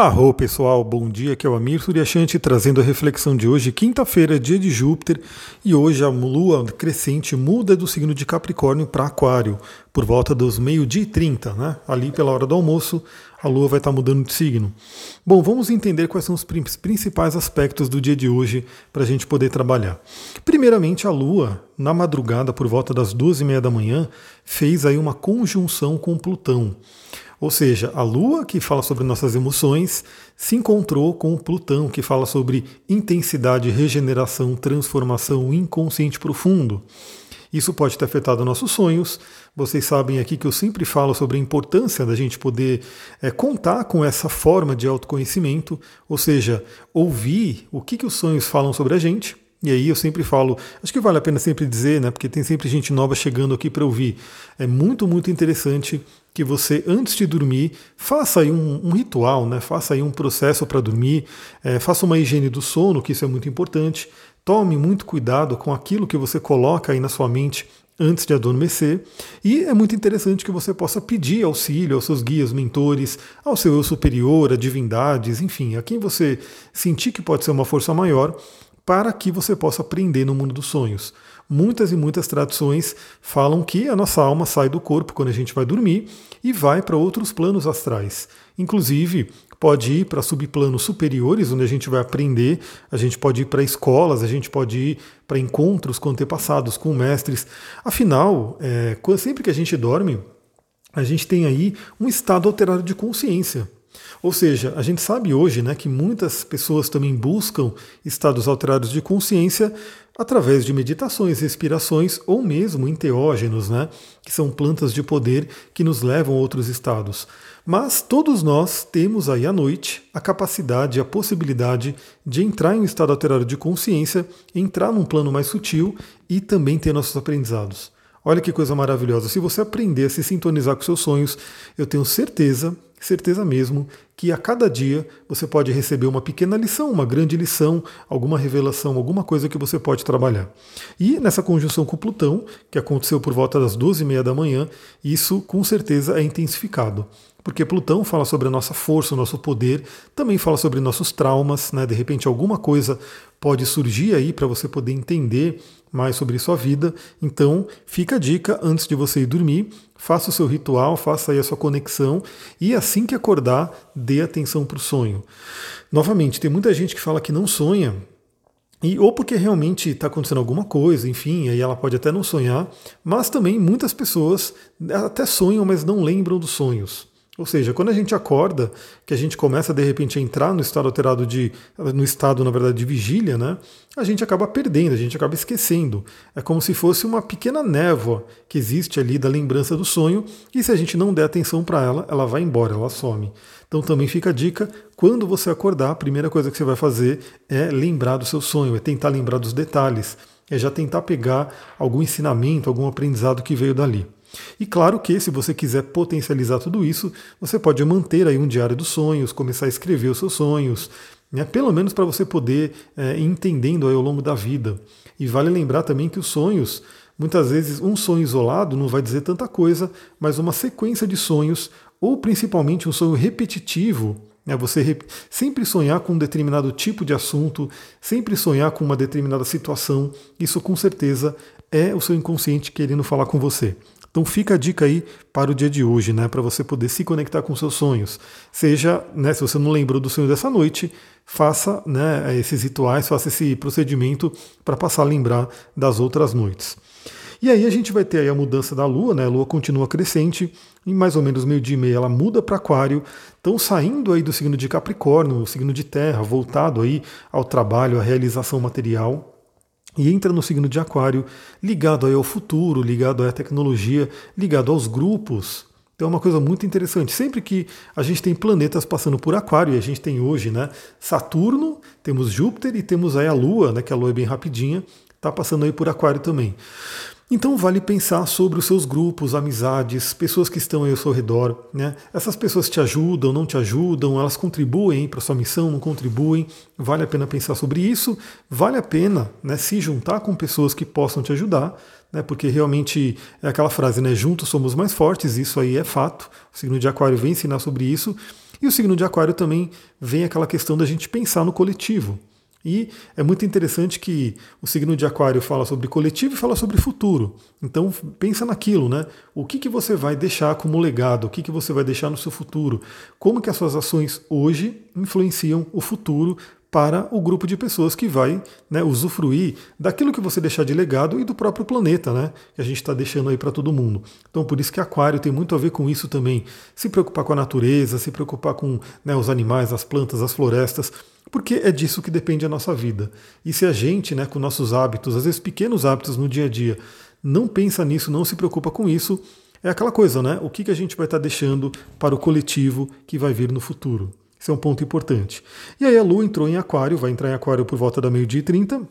Arro pessoal, bom dia, aqui é o Amir Suryashanti trazendo a reflexão de hoje, quinta-feira, dia de Júpiter, e hoje a lua crescente muda do signo de Capricórnio para Aquário, por volta dos meio-dia e 30, né? Ali pela hora do almoço, a lua vai estar mudando de signo. Bom, vamos entender quais são os principais aspectos do dia de hoje para a gente poder trabalhar. Primeiramente, a lua, na madrugada, por volta das duas e meia da manhã, fez aí uma conjunção com Plutão. Ou seja, a Lua, que fala sobre nossas emoções, se encontrou com o Plutão, que fala sobre intensidade, regeneração, transformação, inconsciente profundo. Isso pode ter afetado nossos sonhos. Vocês sabem aqui que eu sempre falo sobre a importância da gente poder é, contar com essa forma de autoconhecimento, ou seja, ouvir o que, que os sonhos falam sobre a gente e aí eu sempre falo, acho que vale a pena sempre dizer, né? Porque tem sempre gente nova chegando aqui para ouvir. É muito, muito interessante que você, antes de dormir, faça aí um, um ritual, né? Faça aí um processo para dormir, é, faça uma higiene do sono, que isso é muito importante. Tome muito cuidado com aquilo que você coloca aí na sua mente antes de adormecer. E é muito interessante que você possa pedir auxílio aos seus guias, mentores, ao seu eu superior, a divindades, enfim, a quem você sentir que pode ser uma força maior para que você possa aprender no mundo dos sonhos. Muitas e muitas tradições falam que a nossa alma sai do corpo quando a gente vai dormir e vai para outros planos astrais. Inclusive, pode ir para subplanos superiores, onde a gente vai aprender, a gente pode ir para escolas, a gente pode ir para encontros com antepassados, com mestres. Afinal, é, sempre que a gente dorme, a gente tem aí um estado alterado de consciência. Ou seja, a gente sabe hoje né, que muitas pessoas também buscam estados alterados de consciência através de meditações, respirações ou mesmo enteógenos, né, que são plantas de poder que nos levam a outros estados. Mas todos nós temos aí à noite a capacidade, a possibilidade de entrar em um estado alterado de consciência, entrar num plano mais sutil e também ter nossos aprendizados. Olha que coisa maravilhosa. Se você aprender a se sintonizar com seus sonhos, eu tenho certeza certeza mesmo que a cada dia você pode receber uma pequena lição, uma grande lição, alguma revelação, alguma coisa que você pode trabalhar. E nessa conjunção com Plutão, que aconteceu por volta das 12 e meia da manhã, isso com certeza é intensificado. Porque Plutão fala sobre a nossa força, o nosso poder, também fala sobre nossos traumas, né? De repente alguma coisa pode surgir aí para você poder entender mais sobre sua vida. Então, fica a dica antes de você ir dormir, faça o seu ritual, faça aí a sua conexão e assim que acordar, dê atenção para o sonho. Novamente, tem muita gente que fala que não sonha. E ou porque realmente está acontecendo alguma coisa, enfim, aí ela pode até não sonhar, mas também muitas pessoas até sonham, mas não lembram dos sonhos. Ou seja, quando a gente acorda, que a gente começa de repente a entrar no estado alterado de. no estado, na verdade, de vigília, né? A gente acaba perdendo, a gente acaba esquecendo. É como se fosse uma pequena névoa que existe ali da lembrança do sonho, e se a gente não der atenção para ela, ela vai embora, ela some. Então também fica a dica, quando você acordar, a primeira coisa que você vai fazer é lembrar do seu sonho, é tentar lembrar dos detalhes, é já tentar pegar algum ensinamento, algum aprendizado que veio dali. E claro que, se você quiser potencializar tudo isso, você pode manter aí um diário dos sonhos, começar a escrever os seus sonhos, né, pelo menos para você poder é, ir entendendo aí ao longo da vida. E vale lembrar também que os sonhos, muitas vezes, um sonho isolado não vai dizer tanta coisa, mas uma sequência de sonhos, ou principalmente um sonho repetitivo, né, você sempre sonhar com um determinado tipo de assunto, sempre sonhar com uma determinada situação, isso com certeza é o seu inconsciente querendo falar com você. Então fica a dica aí para o dia de hoje, né, para você poder se conectar com seus sonhos. Seja, né, se você não lembrou do sonho dessa noite, faça né, esses rituais, faça esse procedimento para passar a lembrar das outras noites. E aí a gente vai ter a mudança da Lua, né? A Lua continua crescente, em mais ou menos meio dia e meio ela muda para Aquário, então saindo aí do signo de Capricórnio, o signo de Terra, voltado aí ao trabalho, à realização material, e entra no signo de Aquário, ligado aí ao futuro, ligado à tecnologia, ligado aos grupos. Então é uma coisa muito interessante. Sempre que a gente tem planetas passando por Aquário, e a gente tem hoje né, Saturno, temos Júpiter e temos aí a Lua, né, que a Lua é bem rapidinha, está passando aí por Aquário também. Então vale pensar sobre os seus grupos, amizades, pessoas que estão aí ao seu redor. Né? Essas pessoas te ajudam, não te ajudam, elas contribuem para a sua missão, não contribuem. Vale a pena pensar sobre isso. Vale a pena né, se juntar com pessoas que possam te ajudar, né, porque realmente é aquela frase, né, juntos somos mais fortes, isso aí é fato. O signo de Aquário vem ensinar sobre isso. E o signo de Aquário também vem aquela questão da gente pensar no coletivo. E é muito interessante que o signo de Aquário fala sobre coletivo e fala sobre futuro. Então pensa naquilo, né? O que, que você vai deixar como legado? O que, que você vai deixar no seu futuro? Como que as suas ações hoje influenciam o futuro para o grupo de pessoas que vai né, usufruir daquilo que você deixar de legado e do próprio planeta, né? Que a gente está deixando aí para todo mundo. Então por isso que Aquário tem muito a ver com isso também. Se preocupar com a natureza, se preocupar com né, os animais, as plantas, as florestas porque é disso que depende a nossa vida. E se a gente, né, com nossos hábitos, às vezes pequenos hábitos no dia a dia, não pensa nisso, não se preocupa com isso, é aquela coisa, né? O que, que a gente vai estar deixando para o coletivo que vai vir no futuro? Esse é um ponto importante. E aí a Lua entrou em Aquário, vai entrar em Aquário por volta da meio-dia e 30,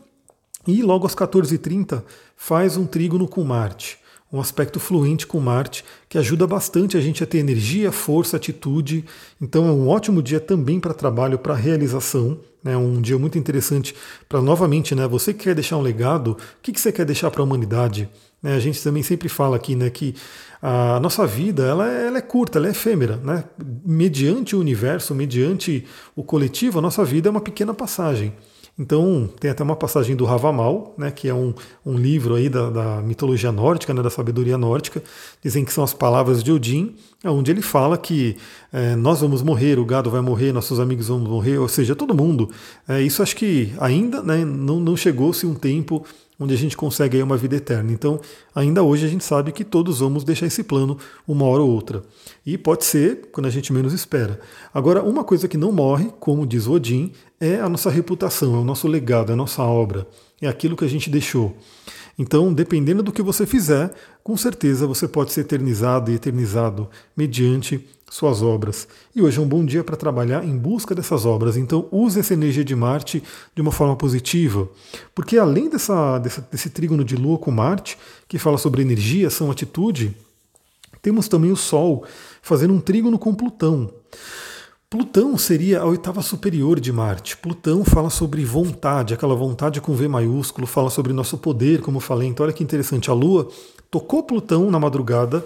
e logo às 14h30 faz um trígono com Marte um aspecto fluente com Marte, que ajuda bastante a gente a ter energia, força, atitude. Então é um ótimo dia também para trabalho, para realização. É um dia muito interessante para, novamente, né, você que quer deixar um legado, o que, que você quer deixar para a humanidade? Né, a gente também sempre fala aqui né, que a nossa vida ela é, ela é curta, ela é efêmera. Né? Mediante o universo, mediante o coletivo, a nossa vida é uma pequena passagem. Então, tem até uma passagem do Ravamal, né, que é um, um livro aí da, da mitologia nórdica, né, da sabedoria nórdica, dizem que são as palavras de Odin, onde ele fala que é, nós vamos morrer, o gado vai morrer, nossos amigos vão morrer, ou seja, todo mundo. É, isso acho que ainda né, não, não chegou-se um tempo onde a gente consegue aí uma vida eterna. Então, ainda hoje a gente sabe que todos vamos deixar esse plano uma hora ou outra. E pode ser quando a gente menos espera. Agora, uma coisa que não morre, como diz Odin, é a nossa reputação, é o nosso legado, é a nossa obra, é aquilo que a gente deixou. Então, dependendo do que você fizer, com certeza você pode ser eternizado e eternizado mediante suas obras. E hoje é um bom dia para trabalhar em busca dessas obras. Então use essa energia de Marte de uma forma positiva. Porque além dessa, desse, desse trígono de Lua com Marte, que fala sobre energia, ação, atitude, temos também o Sol fazendo um trígono com Plutão. Plutão seria a oitava superior de Marte. Plutão fala sobre vontade, aquela vontade com V maiúsculo, fala sobre nosso poder, como eu falei. Então, olha que interessante. A Lua tocou Plutão na madrugada,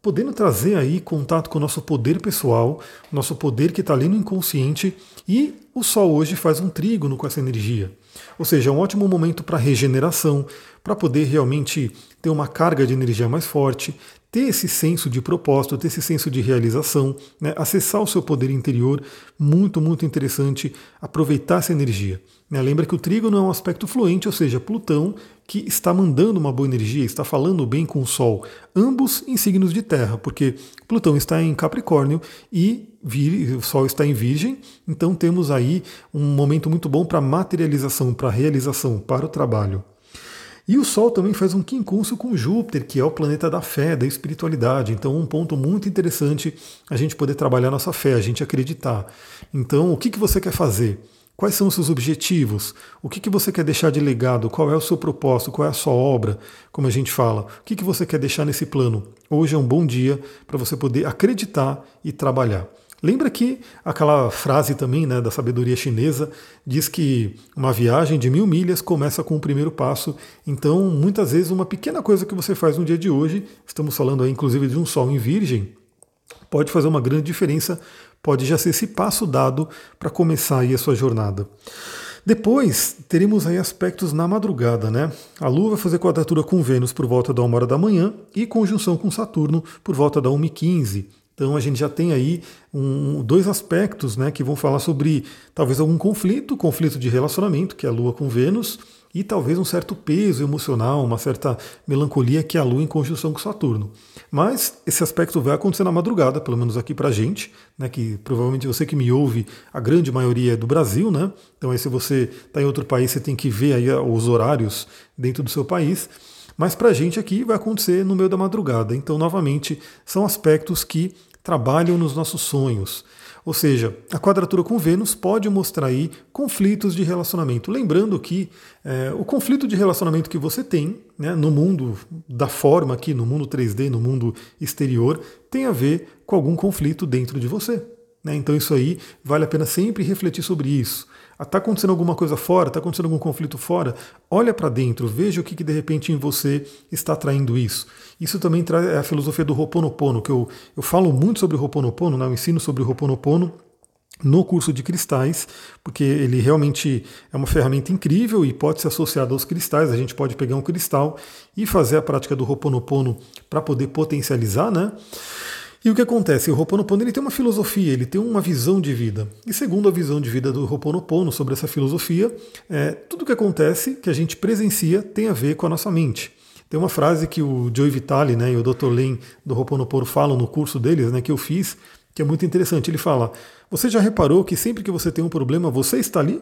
podendo trazer aí contato com o nosso poder pessoal, nosso poder que está ali no inconsciente, e o Sol hoje faz um trígono com essa energia. Ou seja, é um ótimo momento para regeneração, para poder realmente ter uma carga de energia mais forte, ter esse senso de propósito, ter esse senso de realização, né? acessar o seu poder interior, muito, muito interessante aproveitar essa energia. Né? Lembra que o trígono é um aspecto fluente, ou seja, Plutão que está mandando uma boa energia, está falando bem com o Sol, ambos em signos de terra, porque Plutão está em Capricórnio e o Sol está em Virgem, então temos aí um momento muito bom para materialização, para realização, para o trabalho. E o Sol também faz um quincúncio com Júpiter, que é o planeta da fé, da espiritualidade. Então, um ponto muito interessante a gente poder trabalhar nossa fé, a gente acreditar. Então, o que, que você quer fazer? Quais são os seus objetivos? O que, que você quer deixar de legado? Qual é o seu propósito? Qual é a sua obra? Como a gente fala. O que, que você quer deixar nesse plano? Hoje é um bom dia para você poder acreditar e trabalhar. Lembra que aquela frase também né, da sabedoria chinesa diz que uma viagem de mil milhas começa com o primeiro passo. Então, muitas vezes, uma pequena coisa que você faz no dia de hoje, estamos falando aí inclusive de um sol em virgem, pode fazer uma grande diferença, pode já ser esse passo dado para começar aí a sua jornada. Depois teremos aí aspectos na madrugada, né? A Lua vai fazer quadratura com Vênus por volta da 1 hora da manhã e conjunção com Saturno por volta da 1h15. Então a gente já tem aí um, dois aspectos né, que vão falar sobre talvez algum conflito, conflito de relacionamento, que é a Lua com Vênus, e talvez um certo peso emocional, uma certa melancolia que é a Lua em conjunção com Saturno. Mas esse aspecto vai acontecer na madrugada, pelo menos aqui para a gente, né, que provavelmente você que me ouve, a grande maioria é do Brasil, né? Então aí se você está em outro país, você tem que ver aí os horários dentro do seu país. Mas para a gente aqui vai acontecer no meio da madrugada. Então, novamente, são aspectos que trabalham nos nossos sonhos. Ou seja, a quadratura com Vênus pode mostrar aí conflitos de relacionamento. Lembrando que é, o conflito de relacionamento que você tem né, no mundo da forma aqui, no mundo 3D, no mundo exterior, tem a ver com algum conflito dentro de você. Né? Então isso aí vale a pena sempre refletir sobre isso. Está acontecendo alguma coisa fora? Está acontecendo algum conflito fora? Olha para dentro, veja o que, que de repente em você está traindo isso. Isso também traz a filosofia do Ho'oponopono, que eu, eu falo muito sobre o Ho'oponopono, né? eu ensino sobre o Ho'oponopono, no curso de cristais, porque ele realmente é uma ferramenta incrível e pode ser associado aos cristais. A gente pode pegar um cristal e fazer a prática do Ho'oponopono para poder potencializar, né? E o que acontece? O Ho'oponopono ele tem uma filosofia, ele tem uma visão de vida. E segundo a visão de vida do Ho'oponopono sobre essa filosofia, é, tudo que acontece, que a gente presencia, tem a ver com a nossa mente. Tem uma frase que o Joe Vitale né, e o Dr. Len do Ho'oponopono falam no curso deles, né, que eu fiz, que é muito interessante. Ele fala: Você já reparou que sempre que você tem um problema, você está ali?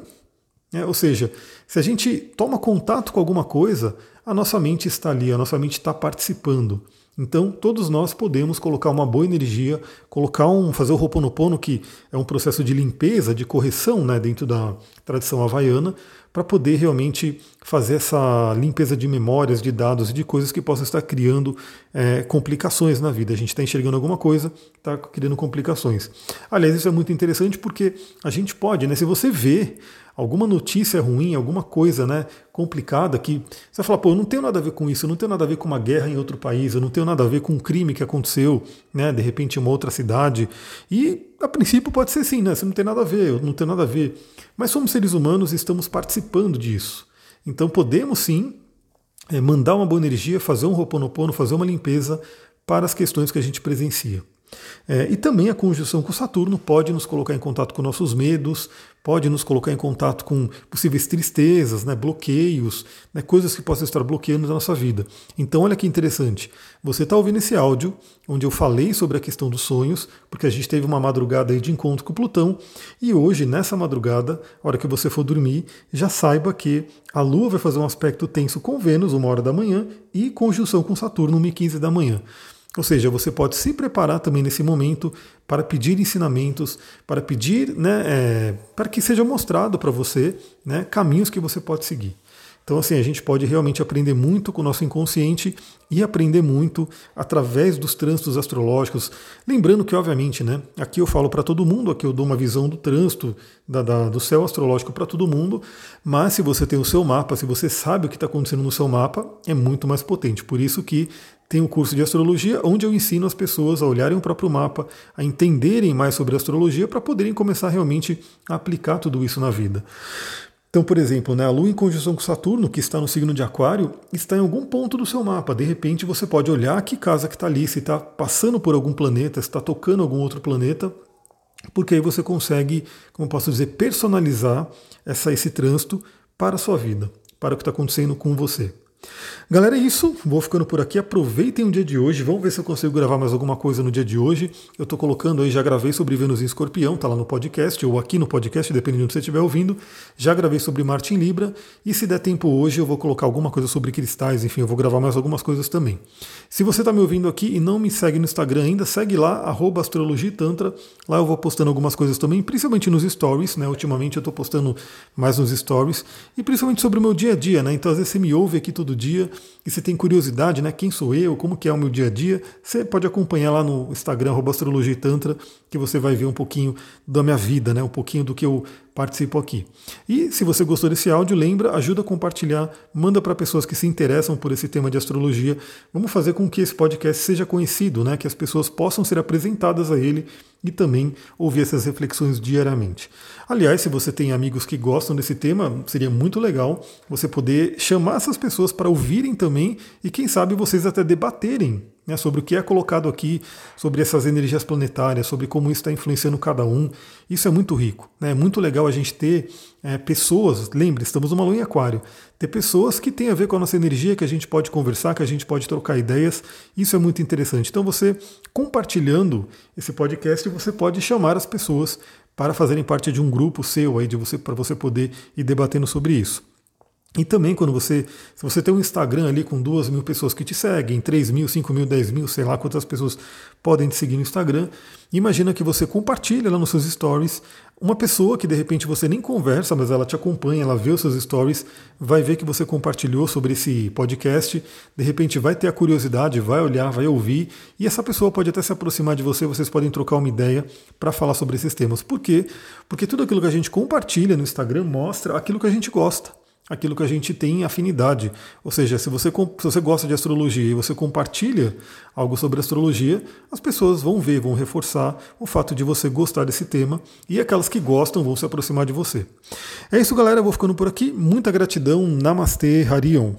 É, ou seja, se a gente toma contato com alguma coisa, a nossa mente está ali, a nossa mente está participando. Então, todos nós podemos colocar uma boa energia, colocar um, fazer o Ho'oponopono, que é um processo de limpeza, de correção, né, dentro da tradição havaiana, para poder realmente fazer essa limpeza de memórias, de dados e de coisas que possam estar criando é, complicações na vida. A gente está enxergando alguma coisa, está criando complicações. Aliás, isso é muito interessante porque a gente pode, né? Se você vê alguma notícia ruim, alguma coisa né, complicada que você vai falar, pô, eu não tenho nada a ver com isso, eu não tenho nada a ver com uma guerra em outro país, eu não tenho nada a ver com um crime que aconteceu, né, de repente em uma outra cidade. E a princípio pode ser sim, né? Você não tem nada a ver, eu não tenho nada a ver. Mas somos seres humanos e estamos participando disso. Então podemos sim é, mandar uma boa energia, fazer um roponopono, fazer uma limpeza para as questões que a gente presencia. É, e também a conjunção com Saturno pode nos colocar em contato com nossos medos, pode nos colocar em contato com possíveis tristezas, né, bloqueios, né, coisas que possam estar bloqueando a nossa vida. Então, olha que interessante. Você está ouvindo esse áudio onde eu falei sobre a questão dos sonhos, porque a gente teve uma madrugada de encontro com Plutão, e hoje, nessa madrugada, a hora que você for dormir, já saiba que a Lua vai fazer um aspecto tenso com Vênus, uma hora da manhã, e conjunção com Saturno, 1h15 da manhã. Ou seja, você pode se preparar também nesse momento para pedir ensinamentos, para pedir, né, é, para que seja mostrado para você né, caminhos que você pode seguir. Então, assim, a gente pode realmente aprender muito com o nosso inconsciente e aprender muito através dos trânsitos astrológicos. Lembrando que, obviamente, né, aqui eu falo para todo mundo, aqui eu dou uma visão do trânsito da, da, do céu astrológico para todo mundo, mas se você tem o seu mapa, se você sabe o que está acontecendo no seu mapa, é muito mais potente. Por isso que tem um curso de astrologia onde eu ensino as pessoas a olharem o próprio mapa, a entenderem mais sobre astrologia para poderem começar realmente a aplicar tudo isso na vida. Então, por exemplo, né, a Lua em conjunção com Saturno, que está no signo de Aquário, está em algum ponto do seu mapa. De repente, você pode olhar que casa que está ali, se está passando por algum planeta, se está tocando algum outro planeta, porque aí você consegue, como posso dizer, personalizar essa, esse trânsito para a sua vida, para o que está acontecendo com você. Galera, é isso. Vou ficando por aqui. Aproveitem o dia de hoje. Vamos ver se eu consigo gravar mais alguma coisa no dia de hoje. Eu estou colocando aí, já gravei sobre Vênus em Escorpião, tá lá no podcast, ou aqui no podcast, dependendo de onde você estiver ouvindo. Já gravei sobre Marte em Libra. E se der tempo hoje, eu vou colocar alguma coisa sobre cristais. Enfim, eu vou gravar mais algumas coisas também. Se você está me ouvindo aqui e não me segue no Instagram ainda, segue lá, astrologitantra. Lá eu vou postando algumas coisas também, principalmente nos stories, né? Ultimamente eu estou postando mais nos stories. E principalmente sobre o meu dia a dia, né? Então às vezes você me ouve aqui todo dia e você tem curiosidade, né? Quem sou eu? Como que é o meu dia a dia? Você pode acompanhar lá no Instagram, Astrologia Tantra, que você vai ver um pouquinho da minha vida, né? Um pouquinho do que eu participo aqui. E se você gostou desse áudio, lembra, ajuda a compartilhar, manda para pessoas que se interessam por esse tema de astrologia. Vamos fazer com que esse podcast seja conhecido, né? Que as pessoas possam ser apresentadas a ele e também ouvir essas reflexões diariamente. Aliás, se você tem amigos que gostam desse tema, seria muito legal você poder chamar essas pessoas para ouvirem também e quem sabe vocês até debaterem né, sobre o que é colocado aqui, sobre essas energias planetárias, sobre como isso está influenciando cada um. Isso é muito rico. Né? É muito legal a gente ter é, pessoas, lembre, estamos numa lua em aquário, ter pessoas que têm a ver com a nossa energia, que a gente pode conversar, que a gente pode trocar ideias. Isso é muito interessante. Então você, compartilhando esse podcast, você pode chamar as pessoas para fazerem parte de um grupo seu aí, de você, para você poder ir debatendo sobre isso. E também quando você, se você tem um Instagram ali com duas mil pessoas que te seguem, 3 mil, 5 mil, 10 mil, sei lá quantas pessoas podem te seguir no Instagram, imagina que você compartilha lá nos seus stories uma pessoa que de repente você nem conversa, mas ela te acompanha, ela vê os seus stories, vai ver que você compartilhou sobre esse podcast, de repente vai ter a curiosidade, vai olhar, vai ouvir, e essa pessoa pode até se aproximar de você, vocês podem trocar uma ideia para falar sobre esses temas. Por quê? Porque tudo aquilo que a gente compartilha no Instagram mostra aquilo que a gente gosta. Aquilo que a gente tem afinidade. Ou seja, se você, se você gosta de astrologia e você compartilha algo sobre astrologia, as pessoas vão ver, vão reforçar o fato de você gostar desse tema e aquelas que gostam vão se aproximar de você. É isso, galera. Eu vou ficando por aqui. Muita gratidão. Namastê, Harion.